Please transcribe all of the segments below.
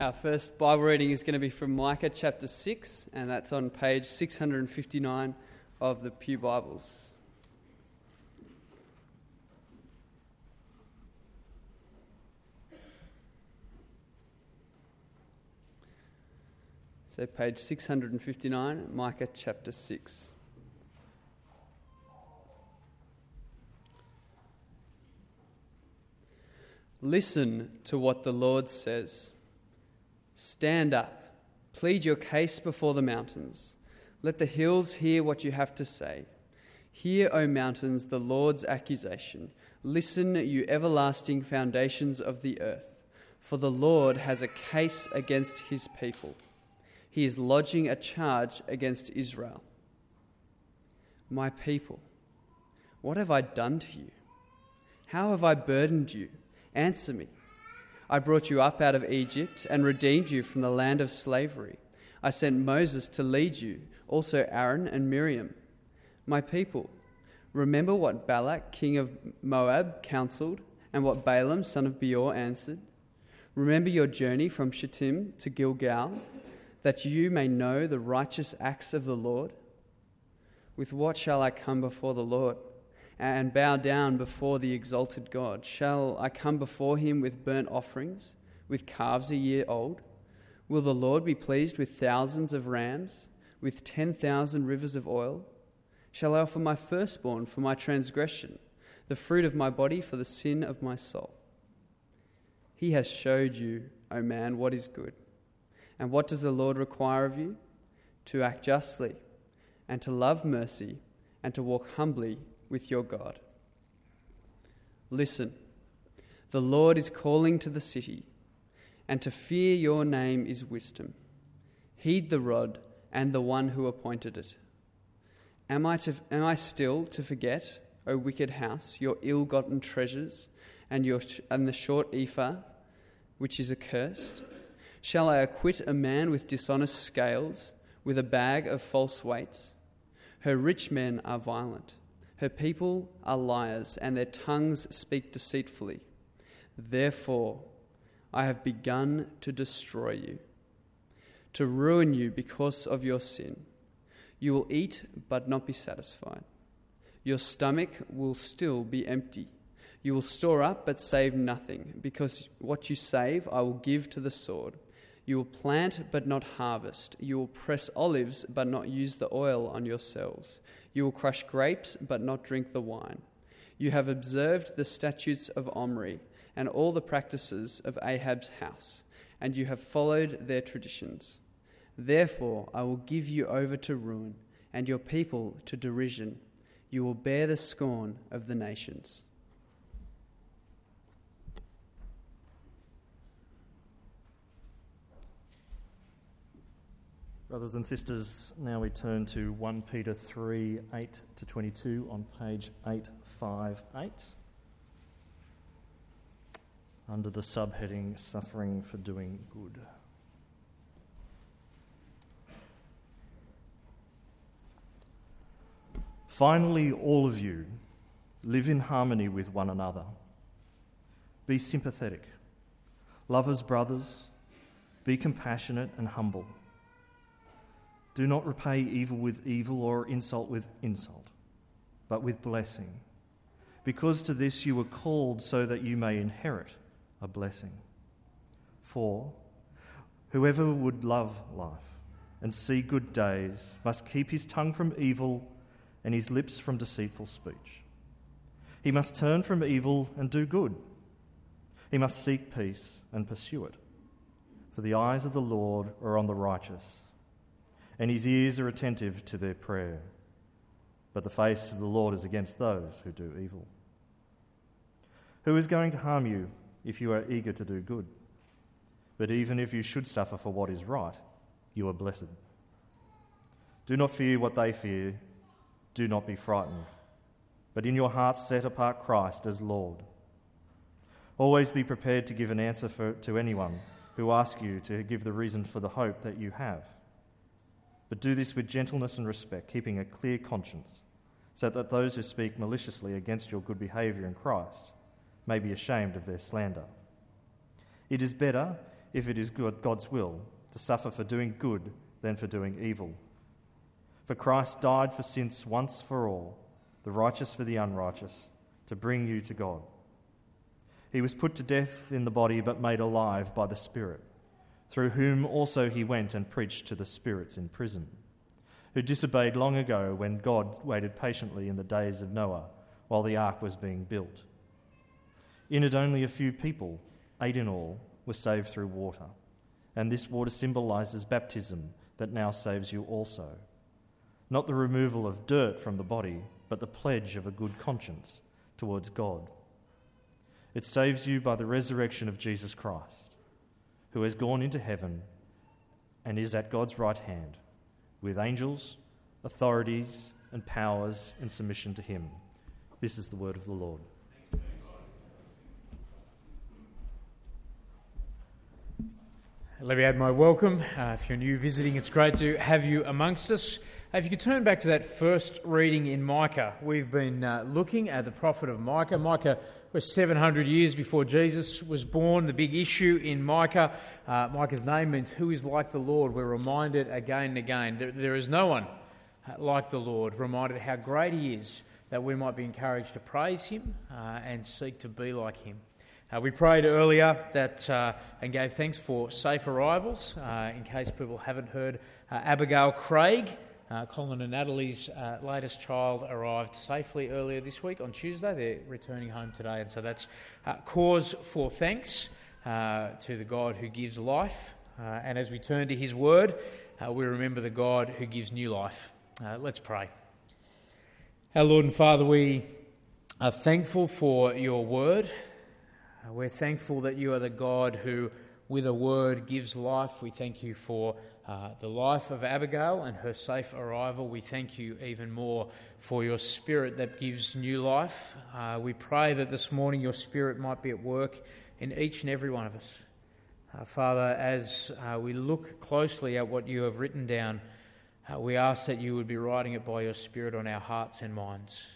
Our first Bible reading is going to be from Micah chapter 6, and that's on page 659 of the Pew Bibles. So, page 659, Micah chapter 6. Listen to what the Lord says. Stand up, plead your case before the mountains. Let the hills hear what you have to say. Hear, O mountains, the Lord's accusation. Listen, you everlasting foundations of the earth. For the Lord has a case against his people. He is lodging a charge against Israel. My people, what have I done to you? How have I burdened you? Answer me. I brought you up out of Egypt and redeemed you from the land of slavery. I sent Moses to lead you, also Aaron and Miriam. My people, remember what Balak, king of Moab, counseled, and what Balaam, son of Beor, answered. Remember your journey from Shittim to Gilgal, that you may know the righteous acts of the Lord. With what shall I come before the Lord? And bow down before the exalted God? Shall I come before him with burnt offerings, with calves a year old? Will the Lord be pleased with thousands of rams, with ten thousand rivers of oil? Shall I offer my firstborn for my transgression, the fruit of my body for the sin of my soul? He has showed you, O man, what is good. And what does the Lord require of you? To act justly, and to love mercy, and to walk humbly with your God. Listen, the Lord is calling to the city, and to fear your name is wisdom. Heed the rod and the one who appointed it. Am I, to, am I still to forget, O wicked house, your ill gotten treasures and, your, and the short ephah, which is accursed? Shall I acquit a man with dishonest scales, with a bag of false weights? Her rich men are violent her people are liars, and their tongues speak deceitfully. Therefore, I have begun to destroy you, to ruin you because of your sin. You will eat, but not be satisfied. Your stomach will still be empty. You will store up, but save nothing, because what you save I will give to the sword. You will plant, but not harvest. You will press olives, but not use the oil on yourselves. You will crush grapes, but not drink the wine. You have observed the statutes of Omri and all the practices of Ahab's house, and you have followed their traditions. Therefore, I will give you over to ruin, and your people to derision. You will bear the scorn of the nations. Brothers and sisters, now we turn to 1 Peter 3 8 to 22 on page 858 under the subheading Suffering for Doing Good. Finally, all of you live in harmony with one another. Be sympathetic, love as brothers, be compassionate and humble. Do not repay evil with evil or insult with insult, but with blessing, because to this you were called so that you may inherit a blessing. For whoever would love life and see good days must keep his tongue from evil and his lips from deceitful speech. He must turn from evil and do good. He must seek peace and pursue it. For the eyes of the Lord are on the righteous and his ears are attentive to their prayer. But the face of the Lord is against those who do evil. Who is going to harm you if you are eager to do good? But even if you should suffer for what is right, you are blessed. Do not fear what they fear, do not be frightened, but in your hearts set apart Christ as Lord. Always be prepared to give an answer for, to anyone who asks you to give the reason for the hope that you have but do this with gentleness and respect, keeping a clear conscience, so that those who speak maliciously against your good behaviour in Christ may be ashamed of their slander. It is better if it is God's will, to suffer for doing good than for doing evil. For Christ died for sins once for all, the righteous for the unrighteous, to bring you to God. He was put to death in the body, but made alive by the Spirit, through whom also he went and preached to the spirits in prison, who disobeyed long ago when God waited patiently in the days of Noah while the ark was being built. In it, only a few people, eight in all, were saved through water. And this water symbolizes baptism that now saves you also. Not the removal of dirt from the body, but the pledge of a good conscience towards God. It saves you by the resurrection of Jesus Christ, who has gone into heaven and is at God's right hand, with angels, authorities, and powers in submission to him. This is the word of the Lord. Let me add my welcome. Uh, if you're new visiting, it's great to have you amongst us. If you could turn back to that first reading in Micah, we've been uh, looking at the prophet of Micah. Micah was 700 years before Jesus was born. The big issue in Micah, uh, Micah's name means who is like the Lord. We're reminded again and again that there is no one uh, like the Lord, reminded how great he is that we might be encouraged to praise him uh, and seek to be like him. Uh, we prayed earlier that uh, and gave thanks for safe arrivals. Uh, in case people haven't heard, uh, Abigail Craig, uh, Colin and Natalie's uh, latest child, arrived safely earlier this week on Tuesday. They're returning home today, and so that's cause for thanks to the God who gives life. and as we turn to His Word, we remember the God who gives new life. let's pray. Our Lord and Father, we are thankful for your Word. Uh, we're thankful that you are the God who, with a word, gives life. We thank you for uh, the life of Abigail and her safe arrival. We thank you even more for your spirit that gives new life. Uh, we pray that this morning your spirit might be at work in each and every one of us. Uh, Father, as uh, we look closely at what you have written down, uh, we ask that you would be writing it by your Spirit on our hearts and minds.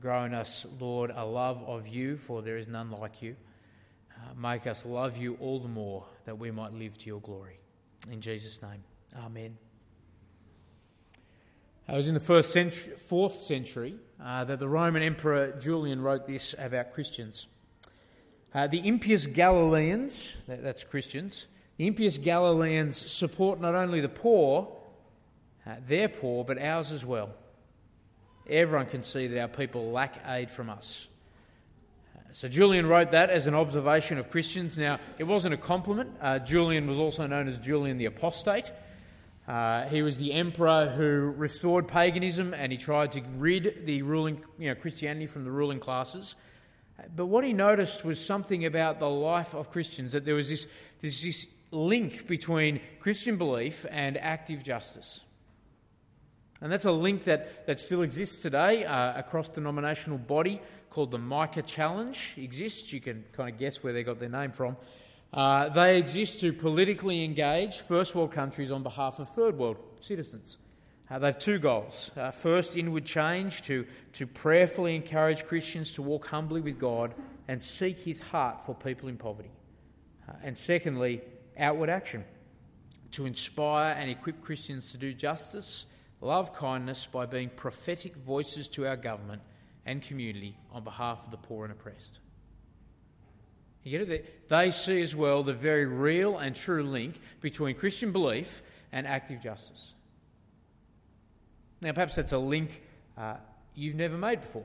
grow in us, Lord, a love of you, for there is none like you. Uh, make us love you all the more that we might live to your glory. In Jesus' name, Amen. It was in the first century, fourth century uh, that the Roman Emperor Julian wrote this about Christians. Uh, the impious Galileans, that, that's Christians, the impious Galileans support not only the poor, uh, their poor, but ours as well. Everyone can see that our people lack aid from us. So Julian wrote that as an observation of Christians. Now, it wasn't a compliment. Uh, Julian was also known as Julian the Apostate. Uh, he was the emperor who restored paganism and he tried to rid the ruling, you know, Christianity from the ruling classes. But what he noticed was something about the life of Christians that there was this, this, this link between Christian belief and active justice. And that's a link that, that still exists today uh, across denominational body called the Micah Challenge exists. You can kind of guess where they got their name from. Uh, they exist to politically engage first world countries on behalf of third world citizens. Uh, they have two goals. Uh, first, inward change to, to prayerfully encourage Christians to walk humbly with God and seek his heart for people in poverty. Uh, and secondly, outward action to inspire and equip Christians to do justice, love kindness by being prophetic voices to our government and community on behalf of the poor and oppressed. You get it? They see as well the very real and true link between Christian belief and active justice. Now, perhaps that's a link uh, you've never made before.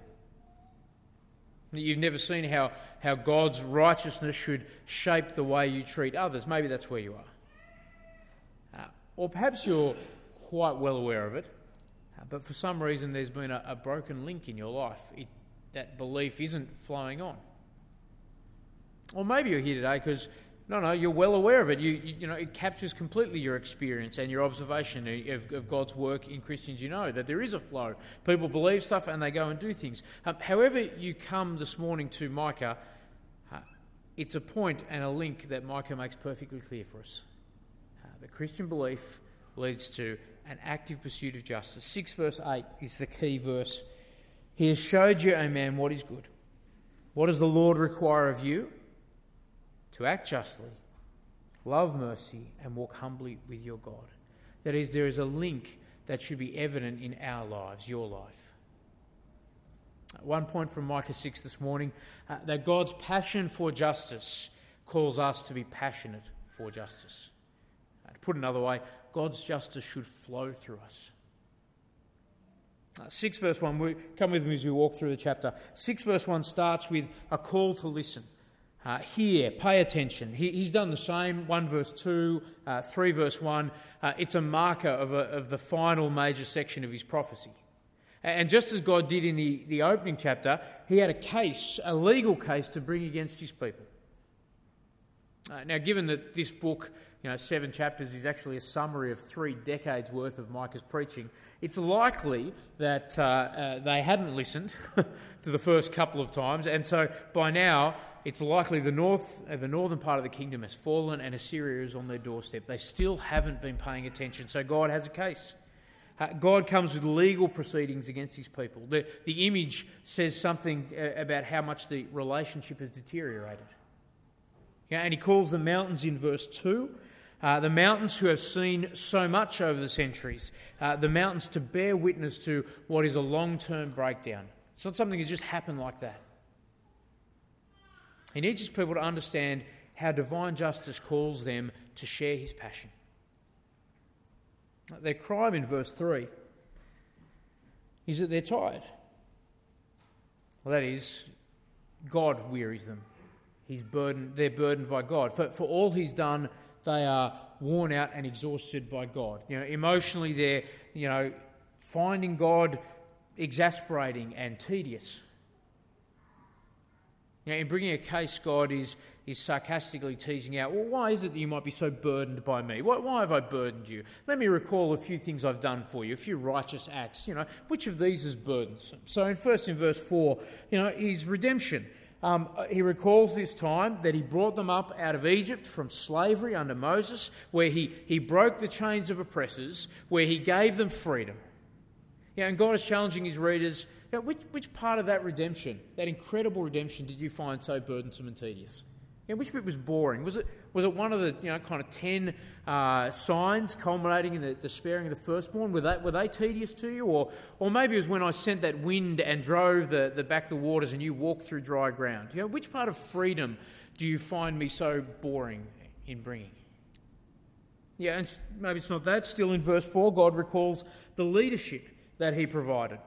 You've never seen how, how God's righteousness should shape the way you treat others. Maybe that's where you are. Uh, or perhaps you're quite well aware of it, but for some reason there's been a, a broken link in your life. It, that belief isn't flowing on. Or maybe you're here today because, no, no, you're well aware of it. You, you, you, know, it captures completely your experience and your observation of, of, God's work in Christians. You know that there is a flow. People believe stuff and they go and do things. Um, however, you come this morning to Micah, uh, it's a point and a link that Micah makes perfectly clear for us. Uh, the Christian belief leads to an active pursuit of justice. 6 verse 8 is the key verse. He has showed you, O man, what is good. What does the Lord require of you? To act justly, love mercy, and walk humbly with your God. That is, there is a link that should be evident in our lives, your life. One point from Micah 6 this morning uh, that God's passion for justice calls us to be passionate for justice. Uh, to put another way, God's justice should flow through us. Uh, 6 verse 1, we, come with me as we walk through the chapter. 6 verse 1 starts with a call to listen. Uh, hear, pay attention. He, he's done the same, 1 verse 2, uh, 3 verse 1. Uh, it's a marker of, a, of the final major section of his prophecy. And just as God did in the, the opening chapter, he had a case, a legal case to bring against his people. Uh, now, given that this book, you know, seven chapters, is actually a summary of three decades worth of Micah's preaching, it's likely that uh, uh, they hadn't listened to the first couple of times, and so by now it's likely the north, uh, the northern part of the kingdom has fallen, and Assyria is on their doorstep. They still haven't been paying attention, so God has a case. God comes with legal proceedings against his people. The, the image says something uh, about how much the relationship has deteriorated. Yeah, and he calls the mountains in verse 2 uh, the mountains who have seen so much over the centuries, uh, the mountains to bear witness to what is a long term breakdown. It's not something that just happened like that. He needs his people to understand how divine justice calls them to share his passion. Their crime in verse 3 is that they're tired. Well, that is, God wearies them. He's burdened, they're burdened by God. For, for all He's done, they are worn out and exhausted by God. You know, emotionally, they're, you know, finding God exasperating and tedious. Know, in bringing a case, God is is sarcastically teasing out, Well, why is it that you might be so burdened by me? Why, why, have I burdened you? Let me recall a few things I've done for you, a few righteous acts. You know, which of these is burdensome? So, in first in verse 4, you know, his redemption. Um, he recalls this time that he brought them up out of Egypt from slavery under Moses, where he, he broke the chains of oppressors, where he gave them freedom. Yeah, and God is challenging his readers you know, which, which part of that redemption, that incredible redemption, did you find so burdensome and tedious? Yeah, which bit was boring? Was it, was it one of the you know, kind of ten uh, signs culminating in the, the, sparing of the firstborn? Were they, were they tedious to you? Or, or maybe it was when I sent that wind and drove the, the back of the waters and you walked through dry ground. You know, which part of freedom do you find me so boring in bringing? Yeah, and maybe it's not that. Still in verse 4, God recalls the leadership that he provided.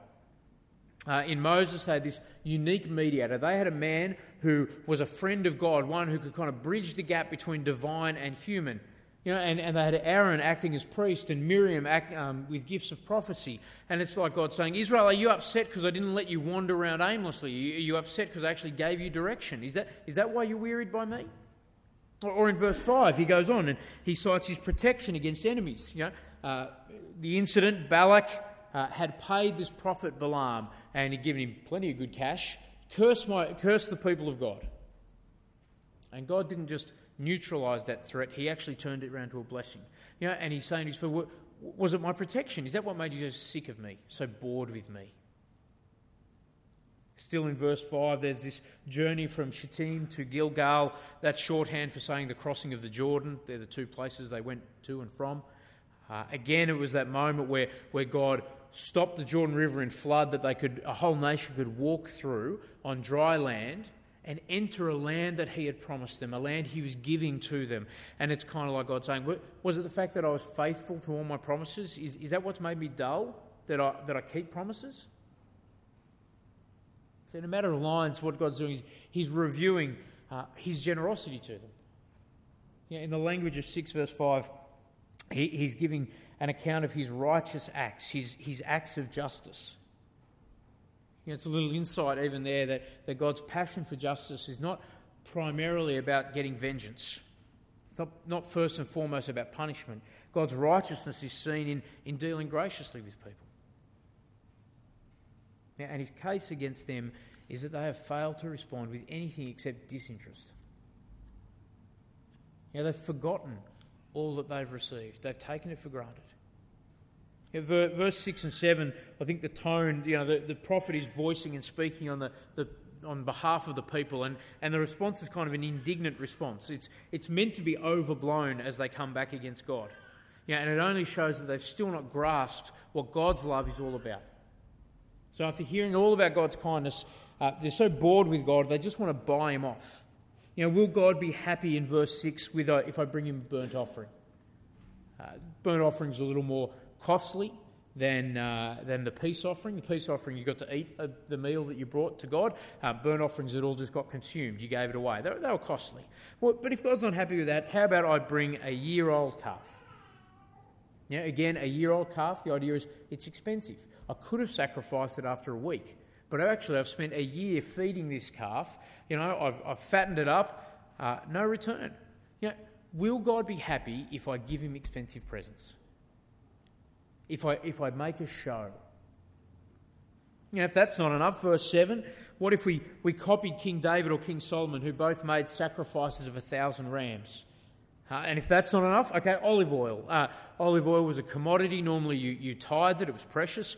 Uh, in Moses, they had this unique mediator. They had a man who was a friend of God, one who could kind of bridge the gap between divine and human. You know, and, and they had Aaron acting as priest and Miriam act, um, with gifts of prophecy. And it's like God saying, Israel, are you upset because I didn't let you wander around aimlessly? Are you upset because I actually gave you direction? Is that, is that why you're wearied by me? Or, or in verse 5, he goes on and he cites his protection against enemies. You know, uh, the incident, Balak uh, had paid this prophet Balaam and he'd given him plenty of good cash, curse, my, curse the people of God. And God didn't just neutralise that threat, he actually turned it around to a blessing. You know, and he's saying to his people, was it my protection? Is that what made you so sick of me, so bored with me? Still in verse 5, there's this journey from Shittim to Gilgal. That's shorthand for saying the crossing of the Jordan. They're the two places they went to and from. Uh, again, it was that moment where, where God stopped the Jordan River in flood that they could, a whole nation could walk through on dry land and enter a land that he had promised them, a land he was giving to them. And it's kind of like God saying, Was it the fact that I was faithful to all my promises? Is, is that what's made me dull? That I, that I keep promises? So, in a matter of lines, what God's doing is He's reviewing uh, His generosity to them. Yeah, in the language of 6 verse 5, he, He's giving an account of his righteous acts, his, his acts of justice. You know, it's a little insight even there that, that God's passion for justice is not primarily about getting vengeance. It's not, not first and foremost about punishment. God's righteousness is seen in, in dealing graciously with people. Now, and his case against them is that they have failed to respond with anything except disinterest. You know, they've forgotten all that they've received. They've taken it for granted. verse 6 and 7, I think the tone, you know, the, the prophet is voicing and speaking on the, the, on behalf of the people, and, and the response is kind of an indignant response. It's, it's meant to be overblown as they come back against God. Yeah, and it only shows that they've still not grasped what God's love is all about. So after hearing all about God's kindness, uh, they're so bored with God, they just want to buy him off. You know, will God be happy in verse 6 with a, if I bring him a burnt offering? Uh, burnt offering's a little more costly than, uh, than the peace offering. The peace offering, you got to eat uh, the meal that you brought to God. Uh, burnt offerings, it all just got consumed. You gave it away. They, they were costly. Well, but if God's not happy with that, how about I bring a year old calf? Yeah, again, a year old calf, the idea is it's expensive. I could have sacrificed it after a week, but actually I've spent a year feeding this calf. You know, I've, I've fattened it up, uh, no return. You know, will God be happy if I give him expensive presents? If I, if I make a show? You know, if that's not enough, verse 7, what if we, we copied King David or King Solomon, who both made sacrifices of a thousand rams? Uh, and if that's not enough, okay, olive oil. Uh, olive oil was a commodity. Normally you, you tied it, it was precious.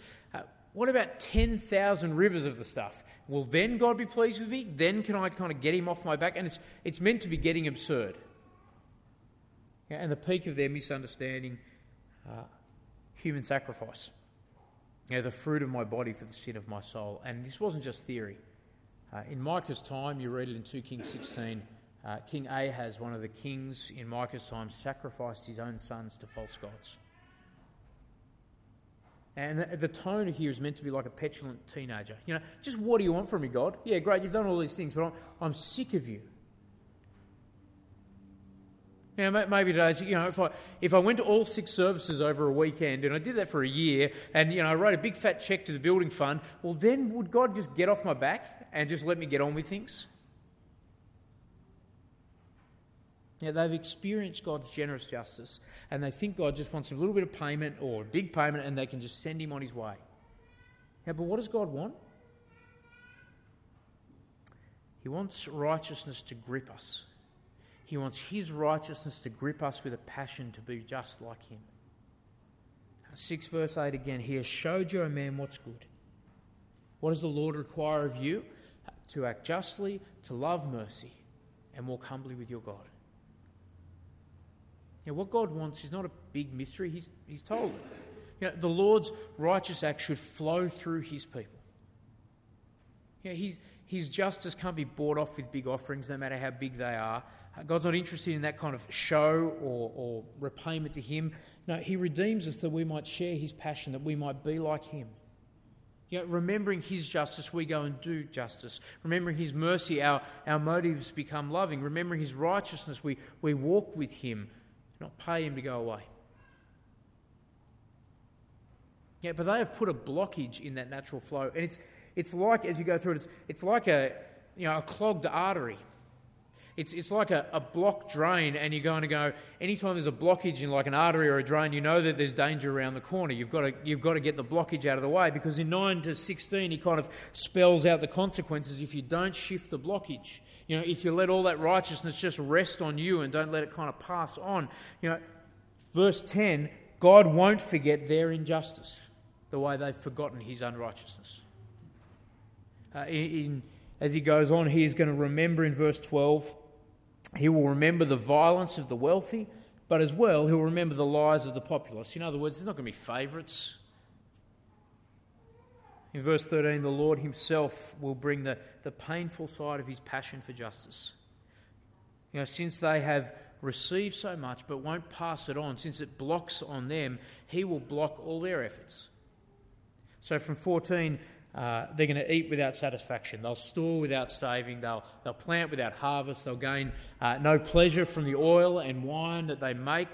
What about 10,000 rivers of the stuff? Will then God be pleased with me? Then can I kind of get him off my back? And it's, it's meant to be getting absurd. Yeah, and the peak of their misunderstanding, uh, human sacrifice. The fruit of my body for the sin of my soul. And this wasn't just theory. Uh, in Micah's time, you read it in 2 Kings 16. Uh, King Ahaz, one of the kings in Micah's time, sacrificed his own sons to false gods. And the, tone here is meant to be like a petulant teenager. You know, just what do you want from me, God? Yeah, great, you've done all these things, but I'm, I'm sick of you. Know, maybe today, you know, if I, if I went to all six services over a weekend and I did that for a year and, you know, I wrote a big fat check to the building fund, well, then would God just get off my back and just let me get on with things? Now, they've experienced God's generous justice and they think God just wants a little bit of payment or a big payment and they can just send him on his way. Yeah, but what does God want? He wants righteousness to grip us. He wants His righteousness to grip us with a passion to be just like Him. 6 verse 8 again He has showed you, O man, what's good. What does the Lord require of you? To act justly, to love mercy, and walk humbly with your God. Now, what God wants is not a big mystery, He's, he's told it. You know, the Lord's righteous act should flow through His people. You know, his, his justice can't be bought off with big offerings, no matter how big they are. God's not interested in that kind of show or, or repayment to Him. No, He redeems us that we might share His passion, that we might be like Him. You know, remembering His justice, we go and do justice. Remembering His mercy, our, our motives become loving. Remembering His righteousness, we, we walk with Him not pay him to go away. Yeah, but they have put a blockage in that natural flow. And it's, it's like, as you go through it, it's, it's like a, you know, a clogged artery. It's, it's like a, a blocked drain, and you're going to go, anytime there's a blockage in like an artery or a drain, you know that there's danger around the corner. You've got to, you've got to get the blockage out of the way because in 9 to 16, he kind of spells out the consequences if you don't shift the blockage. You know, if you let all that righteousness just rest on you and don't let it kind of pass on. You know, verse 10 God won't forget their injustice the way they've forgotten his unrighteousness. Uh, in, in, as he goes on, he is going to remember in verse 12, he will remember the violence of the wealthy, but as well, he'll remember the lies of the populace. In other words, there's not going to be favourites. In verse 13, the Lord Himself will bring the, the painful side of His passion for justice. You know, since they have received so much but won't pass it on, since it blocks on them, He will block all their efforts. So from 14, uh, they're going to eat without satisfaction. They'll store without saving. They'll, they'll plant without harvest. They'll gain uh, no pleasure from the oil and wine that they make.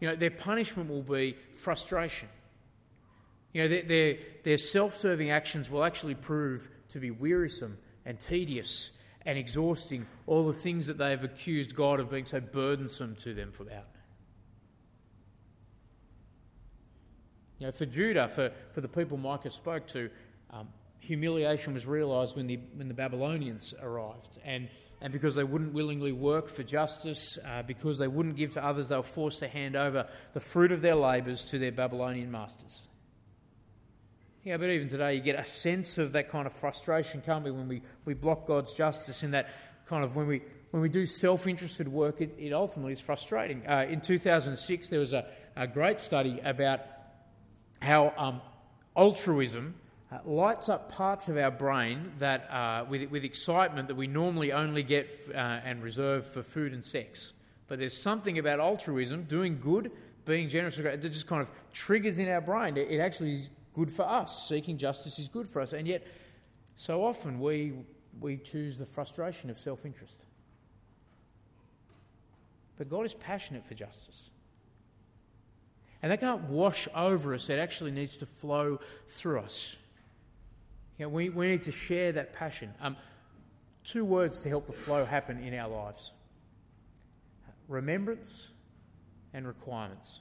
You know, their punishment will be frustration. You know, their, their, their self serving actions will actually prove to be wearisome and tedious and exhausting, all the things that they have accused God of being so burdensome to them for about. You know, for Judah, for, for the people Micah spoke to, um, humiliation was realised when the, when the Babylonians arrived. And, and because they wouldn't willingly work for justice, uh, because they wouldn't give to others, they were forced to hand over the fruit of their labours to their Babylonian masters. Yeah, but even today, you get a sense of that kind of frustration, can't we, when we, we block God's justice in that kind of when we, when we do self interested work, it, it ultimately is frustrating. Uh, in 2006, there was a, a great study about how um, altruism uh, lights up parts of our brain that, uh, with, with excitement that we normally only get f- uh, and reserve for food and sex. But there's something about altruism, doing good, being generous, that just kind of triggers in our brain. It, it actually is good for us. Seeking justice is good for us. And yet, so often we, we choose the frustration of self interest. But God is passionate for justice. And that can't wash over us, it actually needs to flow through us. You know, we, we need to share that passion. Um, two words to help the flow happen in our lives remembrance and requirements.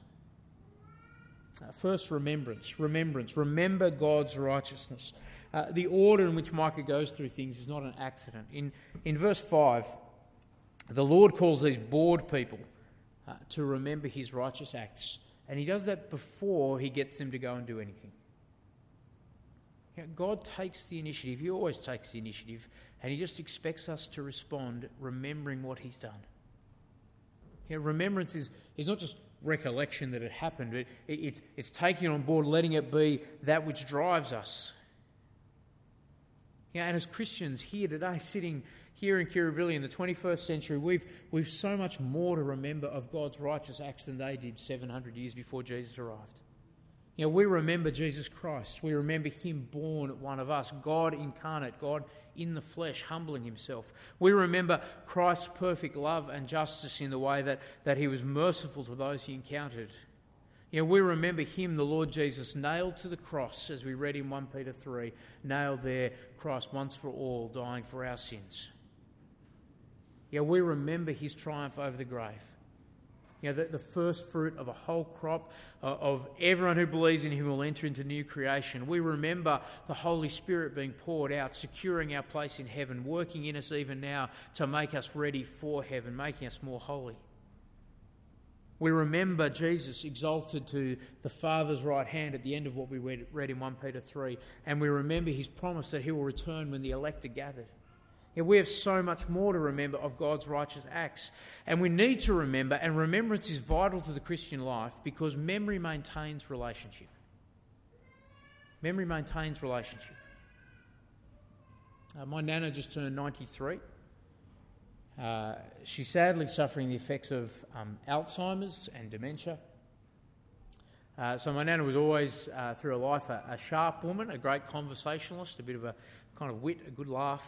Uh, first, remembrance. Remembrance. Remember God's righteousness. Uh, the order in which Micah goes through things is not an accident. In, in verse 5, the Lord calls these bored people uh, to remember his righteous acts. And he does that before he gets them to go and do anything. You know, God takes the initiative, He always takes the initiative, and He just expects us to respond remembering what He's done. You know, remembrance is, is not just recollection that it happened, it, it, it's, it's taking it on board, letting it be that which drives us. You know, and as Christians here today, sitting here in Kirribilli in the 21st century, we've, we've so much more to remember of God's righteous acts than they did 700 years before Jesus arrived. You know, we remember Jesus Christ. We remember Him born one of us, God incarnate, God in the flesh, humbling Himself. We remember Christ's perfect love and justice in the way that, that He was merciful to those He encountered. You know, we remember Him, the Lord Jesus, nailed to the cross, as we read in 1 Peter 3, nailed there, Christ once for all, dying for our sins. Yeah, we remember His triumph over the grave. You know, the, the first fruit of a whole crop uh, of everyone who believes in him will enter into new creation. We remember the Holy Spirit being poured out, securing our place in heaven, working in us even now to make us ready for heaven, making us more holy. We remember Jesus exalted to the Father's right hand at the end of what we read in 1 Peter 3, and we remember his promise that he will return when the elect are gathered. Yeah, we have so much more to remember of God's righteous acts. And we need to remember, and remembrance is vital to the Christian life because memory maintains relationship. Memory maintains relationship. Uh, my nana just turned 93. Uh, she's sadly suffering the effects of um, Alzheimer's and dementia. Uh, so my nana was always, uh, through her life, a, a, sharp woman, a great conversationalist, a bit of a kind of wit, a good laugh.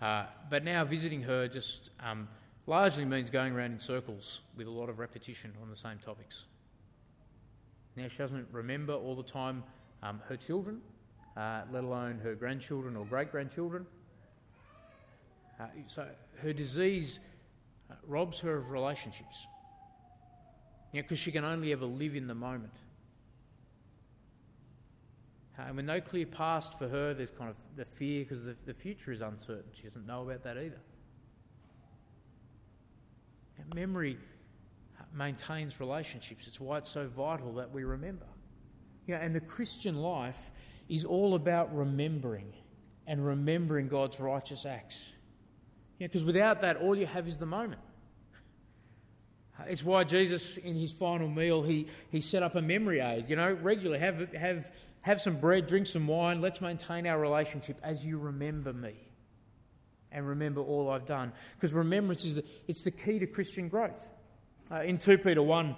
Uh, but now visiting her just um, largely means going around in circles with a lot of repetition on the same topics. Now she doesn't remember all the time um, her children, uh, let alone her grandchildren or great grandchildren. Uh, so her disease uh, robs her of relationships. Because she can only ever live in the moment. And with no clear past for her, there's kind of the fear because the, the future is uncertain. She doesn't know about that either. And memory maintains relationships. It's why it's so vital that we remember. Yeah, and the Christian life is all about remembering and remembering God's righteous acts. Because without that, all you have is the moment. It's why Jesus, in his final meal, he, he set up a memory aid. You know, regularly have, have have some bread, drink some wine, let's maintain our relationship as you remember me and remember all I've done. Because remembrance is the, it's the key to Christian growth. Uh, in 2 Peter 1,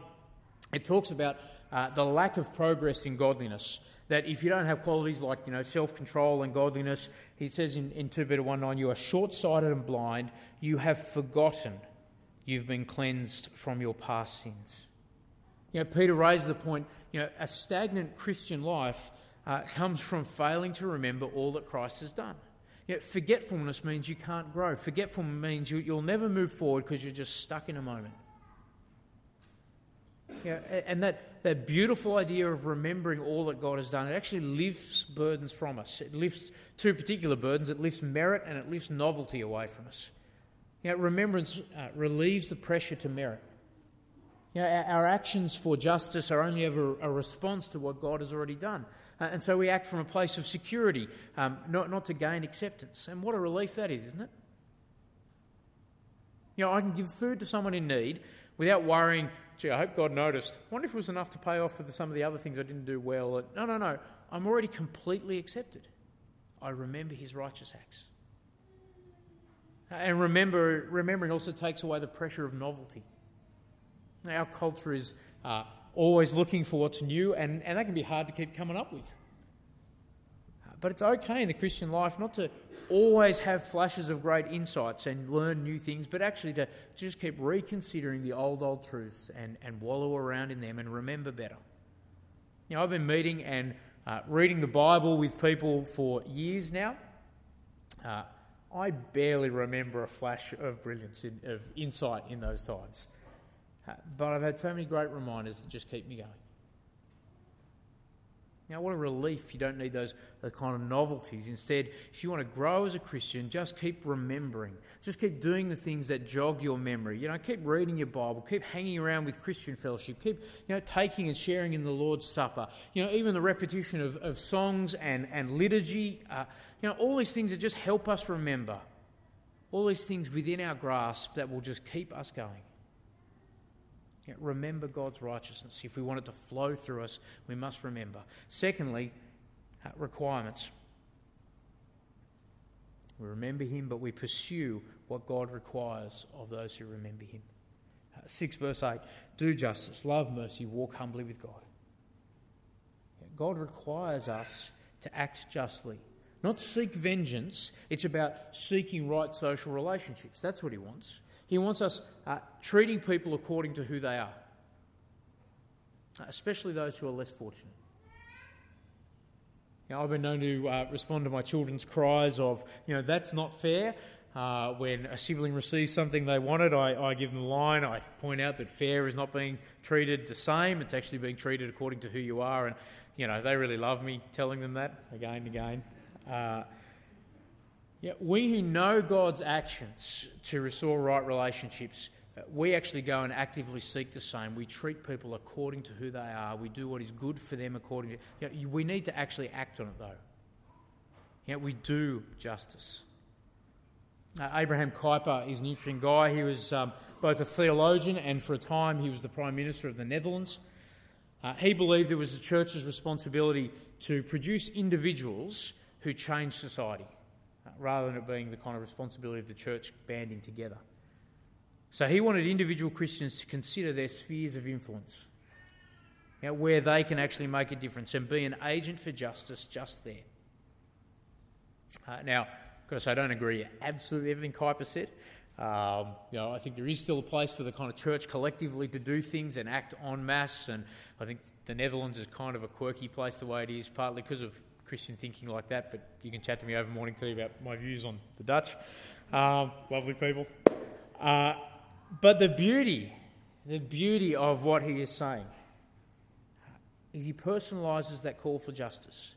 it talks about uh, the lack of progress in godliness. That if you don't have qualities like you know self control and godliness, he says in, in 2 Peter 1 9, you are short sighted and blind, you have forgotten you've been cleansed from your past sins. You know, Peter raised the point, you know, a stagnant Christian life uh, comes from failing to remember all that Christ has done. You know, forgetfulness means you can't grow. Forgetfulness means you, will never move forward because you're just stuck in a moment. Yeah, and that, that beautiful idea of remembering all that God has done, it actually lifts burdens from us. It lifts two particular burdens. It lifts merit and it lifts novelty away from us. You know, remembrance uh, relieves the pressure to merit. You know, our, our actions for justice are only ever a response to what God has already done. Uh, and so we act from a place of security, um, not, not to gain acceptance. And what a relief that is, isn't it? You know, I can give food to someone in need without worrying, gee, I hope God noticed. I wonder if it was enough to pay off for the, some of the other things I didn't do well. No, no, no. I'm already completely accepted. I remember his righteous acts. And remember, remembering also takes away the pressure of novelty. Our culture is uh, always looking for what's new, and, and that can be hard to keep coming up with. But it's okay in the Christian life not to always have flashes of great insights and learn new things, but actually to, just keep reconsidering the old, old truths and, and wallow around in them and remember better. You know, I've been meeting and uh, reading the Bible with people for years now. Uh, I barely remember a flash of brilliance, in, of insight in those times. But I've had so many great reminders that just keep me going. Now, what a relief you don't need those, those kind of novelties. Instead, if you want to grow as a Christian, just keep remembering. Just keep doing the things that jog your memory. You know, keep reading your Bible. Keep hanging around with Christian fellowship. Keep, you know, taking and sharing in the Lord's Supper. You know, even the repetition of, of songs and, and liturgy. Uh, you know, all these things that just help us remember. All these things within our grasp that will just keep us going remember God's righteousness. If we want it to flow through us, we must remember. Secondly, uh, requirements. We remember Him, but we pursue what God requires of those who remember Him. Uh, 6 verse 8 Do justice, love mercy, walk humbly with God. God requires us to act justly. Not seek vengeance, it's about seeking right social relationships. That's what He wants. He wants us uh, treating people according to who they are, especially those who are less fortunate. Now, I've been known to uh, respond to my children's cries of, you know, that's not fair. Uh, when a sibling receives something they wanted, I, I, give them the line. I point out that fair is not being treated the same. It's actually being treated according to who you are. And, you know, they really love me telling them that again and again. Uh, yeah, we who know God's actions to restore right relationships, uh, we actually go and actively seek the same. We treat people according to who they are. We do what is good for them according to. You know, we need to actually act on it though. Yeah, we do justice. Uh, Abraham Kuyper is an interesting guy. He was um, both a theologian and for a time he was the Prime Minister of the Netherlands. Uh, he believed it was the church's responsibility to produce individuals who change society rather than it being the kind of responsibility of the church banding together. So he wanted individual Christians to consider their spheres of influence, you know, where they can actually make a difference and be an agent for justice just there. Uh, now, of course, I don't agree absolutely everything Kuyper said. Um, you know, I think there is still a place for the kind of church collectively to do things and act en masse, and I think the Netherlands is kind of a quirky place the way it is, partly because of Christian thinking like that, but you can chat to me over morning tea about my views on the Dutch. Um, lovely people. Uh, but the beauty, the beauty of what he is saying is he personalises that call for justice.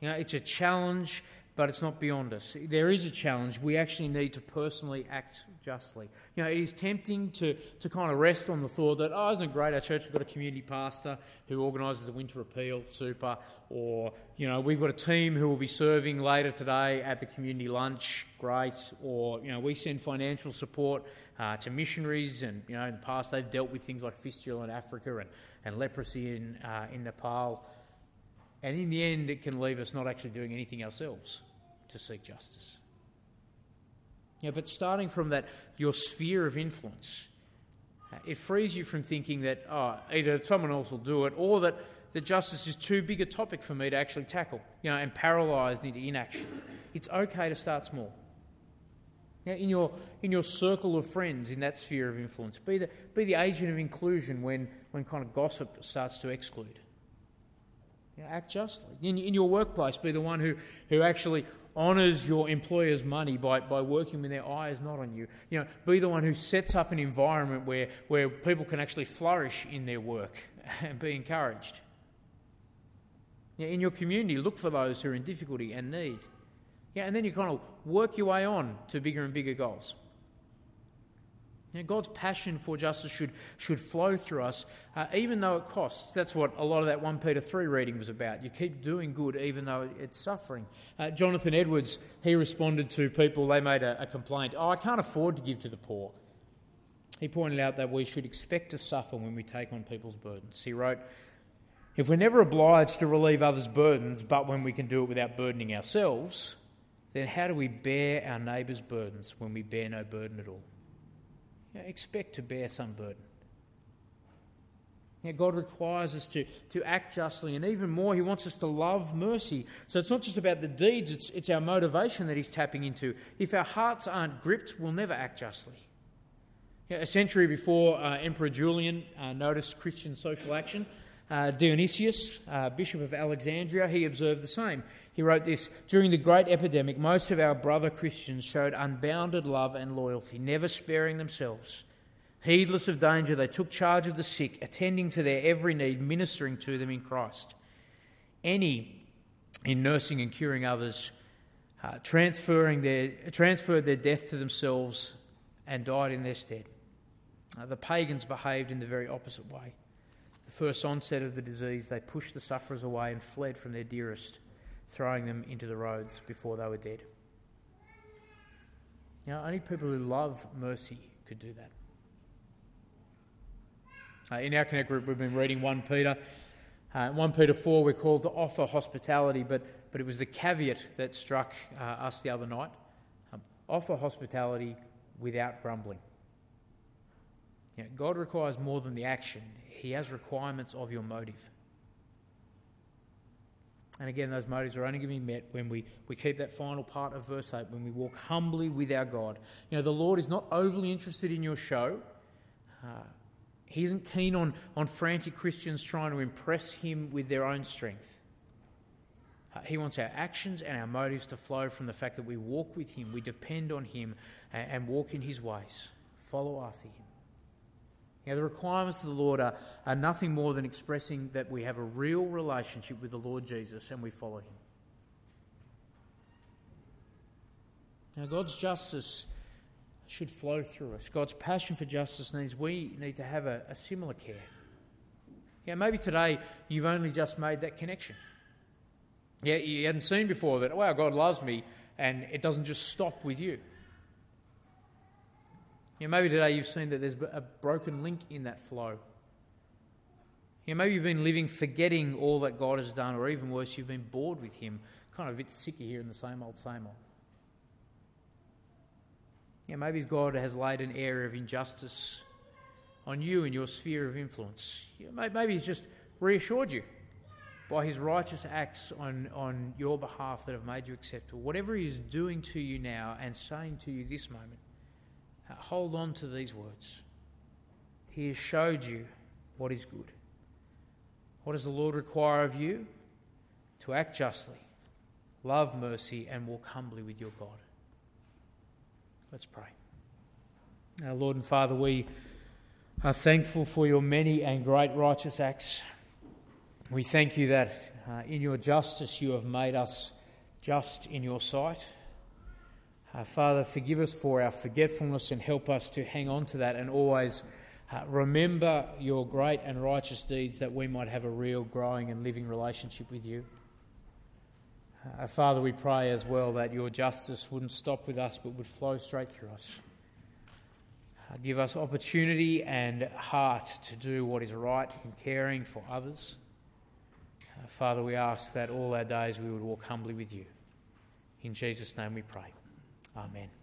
You know, it's a challenge but it's not beyond us. There is a challenge. We actually need to personally act justly. You know, it is tempting to, to kind of rest on the thought that, oh, isn't it great? Our church has got a community pastor who organises the winter appeal, super. Or, you know, we've got a team who will be serving later today at the community lunch, great. Or, you know, we send financial support uh, to missionaries, and, you know, in the past they've dealt with things like fistula in Africa and, and leprosy in, uh, in Nepal. And in the end, it can leave us not actually doing anything ourselves to seek justice. Yeah, but starting from that, your sphere of influence, it frees you from thinking that oh, either someone else will do it or that, that justice is too big a topic for me to actually tackle, you know, and paralysed into inaction. It's okay to start small. Now, in your, in your circle of friends, in that sphere of influence, be the, be the agent of inclusion when, when kind of gossip starts to exclude. You know, act justly. In, in your workplace, be the one who, who actually honours your employer's money by, by working with their eyes not on you. You know, be the one who sets up an environment where, where people can actually flourish in their work and be encouraged. You know, in your community, look for those who are in difficulty and need. Yeah, and then you kind of work your way on to bigger and bigger goals. Know, God's passion for justice should, should flow through us, uh, even though it costs. That's what a lot of that 1 Peter 3 reading was about. You keep doing good even though it's suffering. Uh, Jonathan Edwards, he responded to people, they made a, a complaint Oh, I can't afford to give to the poor. He pointed out that we should expect to suffer when we take on people's burdens. He wrote, If we're never obliged to relieve others' burdens, but when we can do it without burdening ourselves, then how do we bear our neighbour's burdens when we bear no burden at all? You know, expect to bear some burden. God requires us to, to act justly, and even more, He wants us to love mercy. So it's not just about the deeds, it's, it's our motivation that He's tapping into. If our hearts aren't gripped, we'll never act justly. A century before uh, Emperor Julian uh, noticed Christian social action, uh, Dionysius, uh, Bishop of Alexandria, he observed the same. He wrote this During the great epidemic, most of our brother Christians showed unbounded love and loyalty, never sparing themselves. Heedless of danger, they took charge of the sick, attending to their every need, ministering to them in Christ. Any in nursing and curing others, uh, transferring their, transferred their death to themselves and died in their stead. Uh, the pagans behaved in the very opposite way. The first onset of the disease, they pushed the sufferers away and fled from their dearest throwing them into the roads before they were dead. Now, only people who love mercy could do that. Uh, in our Connect group, we've been reading 1 Peter. Uh, 1 Peter 4, we're called to offer hospitality, but, but it was the caveat that struck uh, us the other night. Um, offer hospitality without grumbling. You know, God requires more than the action, He has requirements of your motive. And again, those motives are only going to be met when we, we keep that final part of verse 8, when we walk humbly with our God. You know, the Lord is not overly interested in your show. Uh, he isn't keen on, on frantic Christians trying to impress him with their own strength. Uh, he wants our actions and our motives to flow from the fact that we walk with him, we depend on him, and, and walk in his ways, follow after him. Now, the requirements of the Lord are, are nothing more than expressing that we have a real relationship with the Lord Jesus and we follow him. Now, God's justice should flow through us. God's passion for justice means we need to have a, a similar care. Yeah, maybe today you've only just made that connection. Yeah, you hadn't seen before that, wow, God loves me, and it doesn't just stop with you. You know, maybe today you've seen that there's a broken link in that flow. You know, maybe you've been living forgetting all that God has done, or even worse, you've been bored with Him, kind of a bit sick of hearing the same old, same old. Maybe God has laid an area of injustice on you and your sphere of influence. Maybe He's just reassured you by His righteous acts on, on your behalf that have made you acceptable. Whatever He is doing to you now and saying to you this moment, hold on to these words. He has showed you what is good. What does the Lord require of you? To act justly, love mercy, and walk humbly with your God. Let's pray. Our Lord and Father, we are thankful for your many and great righteous acts. We thank you that uh, in your justice you have made us just in your sight. Uh, Father, forgive us for our forgetfulness and help us to hang on to that and always uh, remember your great and righteous deeds that we might have a real, growing, and living relationship with you. Uh, Father, we pray as well that your justice wouldn't stop with us but would flow straight through us. Uh, give us opportunity and heart to do what is right in caring for others. Uh, Father, we ask that all our days we would walk humbly with you. In Jesus' name we pray. Amen.